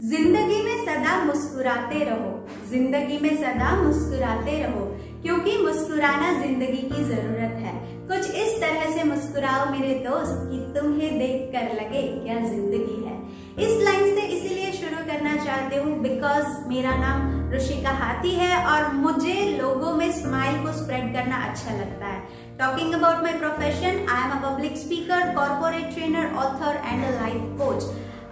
सदा मुस्कुराते रहो। ज़िंदगी में सदा मुस्कुराते रहो, क्योंकि मुस्कुराना ज़िंदगी की ज़रूरत है। कुछ इस तरह से मुस्कुराओ मेरे दोस्त कि तुम्हें देख कर लगे क्या ज़िंदगी है। इस लाइन से इसीलिए शुरू करना चाहते हूँ बिकॉज़ मेरा नाम ऋषिका हाथी है और मुझे लोगों में स्माइल को स्प्रेड करना अच्छा लगता है। Talking about my profession I am a public speaker corporate trainer author and a life coach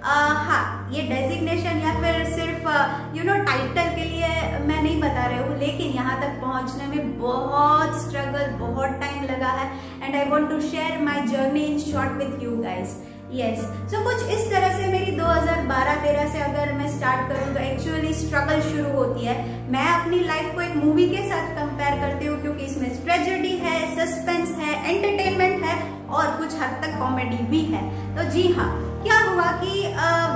हाँ ये डेजिग्नेशन या फिर सिर्फ़ यू नो टाइटल के लिए मैं नहीं बता रही हूँ, लेकिन यहाँ तक पहुँचने में बहुत स्ट्रगल बहुत टाइम लगा है and I want to share my journey in short with you guys yes so कुछ इस तरह से मेरी 2012-13 से अगर मैं स्टार्ट करूँ तो एक्चुअली स्ट्रगल शुरू होती है। मैं अपनी लाइफ को एक मूवी के साथ कंपेयर करती हूँ, क्योंकि इसमें ट्रेजेडी कुछ हद तक कॉमेडी भी है। तो जी हाँ क्या हुआ कि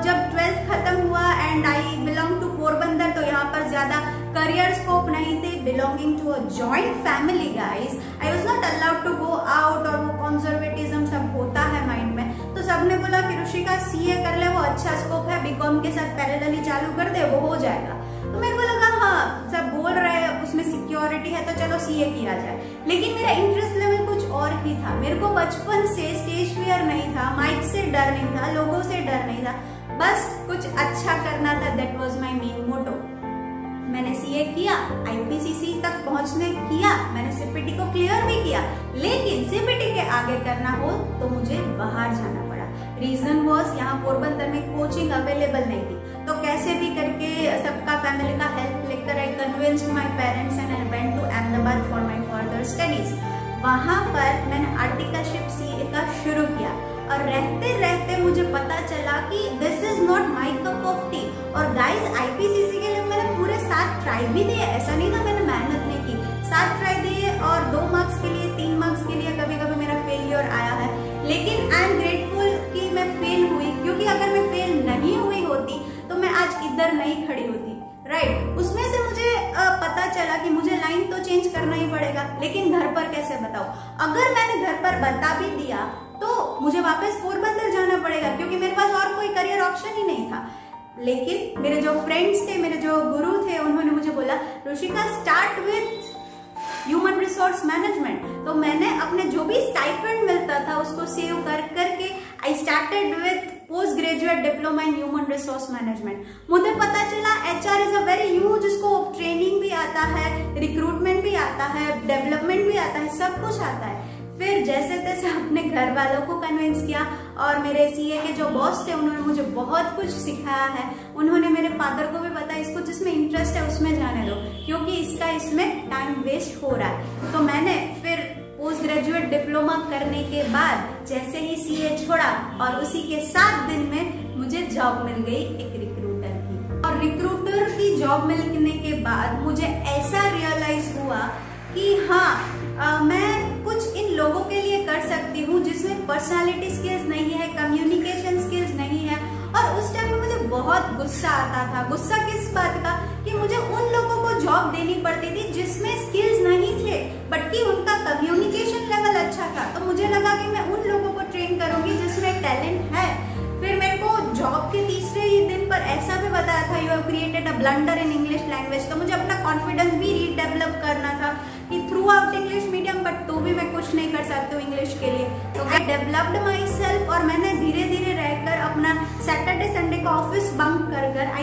जब ट्वेल्थ खत्म हुआ and I belong to Porbandar तो यहाँ पर ज़्यादा करियर स्कोप नहीं थे belonging to a joint family guys I was not allowed to go out और वो कंजर्वेटिज्म सब होता है माइंड में। तो सबने बोला कि ऋषि का सीए कर ले, वो अच्छा स्कोप है बीकॉम के साथ पैरेलली चालू कर दे, वो हो जाएगा। तो मेरे को लगा हाँ सब बोल रहे हैं, उसमें सिक्योरिटी है तो चलो सीए किया जाए। लेकिन मेरा इंटरेस्ट लेवल कुछ और ही मेरे को बचपन से स्टेज फियर नहीं था माइक से डर नहीं था, लोगों से डर नहीं था। बस कुछ अच्छा करना था that was my main motto मैंने सीए किया आईपीसीसी तक पहुँचने किया, मैंने सीपीटी को क्लियर भी किया, लेकिन सीपीटी के आगे करना हो तो मुझे बाहर जाना पड़ा। रीजन वॉज़ यहाँ पोरबंदर में कोचिंग अवेलेबल नहीं थी। तो कैसे भी करके सबका फैमिली का हेल्प लेकर I convince my parents and I went to Ahmedabad for my further studies वहाँ पर मैंने आर्टिकलशिप का शुरू किया और रहते रहते मुझे पता चला कि this is not my cup of tea और गाइस आईपीसीसी के लिए मैंने पूरे सात ट्राई भी दिए। ऐसा नहीं था मैंने मेहनत नहीं की। सात ट्राई दिए और दो मार्क्स के लिए, तीन मार्क्स के लिए कभी कभी मेरा फेलियर आया है। लेकिन आई एम ग्रेटफुल कि मैं फेल हुई, क्योंकि अगर मैं फेल नहीं हुई होती तो मैं आज इधर नहीं खड़ी होती। Right right. उसमें से मुझे चेंज करना ही पड़ेगा। लेकिन घर पर कैसे बताओ अगर मैंने घर पर बता भी दिया तो मुझे वापस पोरबंदर जाना पड़ेगा, क्योंकि मेरे पास और कोई करियर ऑप्शन ही नहीं था। लेकिन मेरे जो फ्रेंड्स थे, मेरे जो गुरु थे, उन्होंने मुझे बोला Rishika start with human resource management तो मैंने अपने जो भी स्टाइपेंड मिलता था, उसको सेव कर करके I started with post graduate diploma in human resource management मुझे पता चला H R is a very huge उसको ट्रेनिंग भी आता है रिक्रूटमेंट भी आता है डेवलपमेंट भी आता है, सब कुछ आता है. फिर जैसे तैसे अपने घर वालों को कन्विंस किया और मेरे सीए के जो बॉस थे, उन्होंने मुझे बहुत कुछ सिखाया है. उन्होंने मेरे फादर को भी बताया, इसको जिसमें इंटरेस्ट है, उसमें जाने दो, क्योंकि इसका इसमें टाइम वेस्ट हो रहा है. तो मैंने ग्रेजुएट डिप्लोमा करने के बाद जैसे ही सीए छोड़ा और उसी के सात दिन में मुझे जॉब मिल गई एक रिक्रूटर की। और रिक्रूटर की जॉब मिलने के बाद मुझे ऐसा रियलाइज़ हुआ कि हाँ आ, मैं कुछ इन लोगों के लिए कर सकती हूँ जिसमें पर्सनालिटी स्किल्स नहीं है कम्युनिकेशन स्किल्स नहीं है। और उस टाइम में मुझे बहुत गुस्सा आता था। गुस्सा किस बात का? कि मुझे उन लोगों को जॉब देनी पड़ती थी जिसमें स्किल्स नहीं थे बट कि उनका communication blunder in English language तो मुझे अपना कॉन्फिडेंस भी रीडेवलप करना था कि throughout English medium but तो भी मैं कुछ नहीं कर सकती हूँ इंग्लिश के लिए। तो आई डेवलप्ड माई सेल्फ और मैंने धीरे धीरे रहकर अपना सैटरडे संडे का ऑफ़िस बंक कर कर आई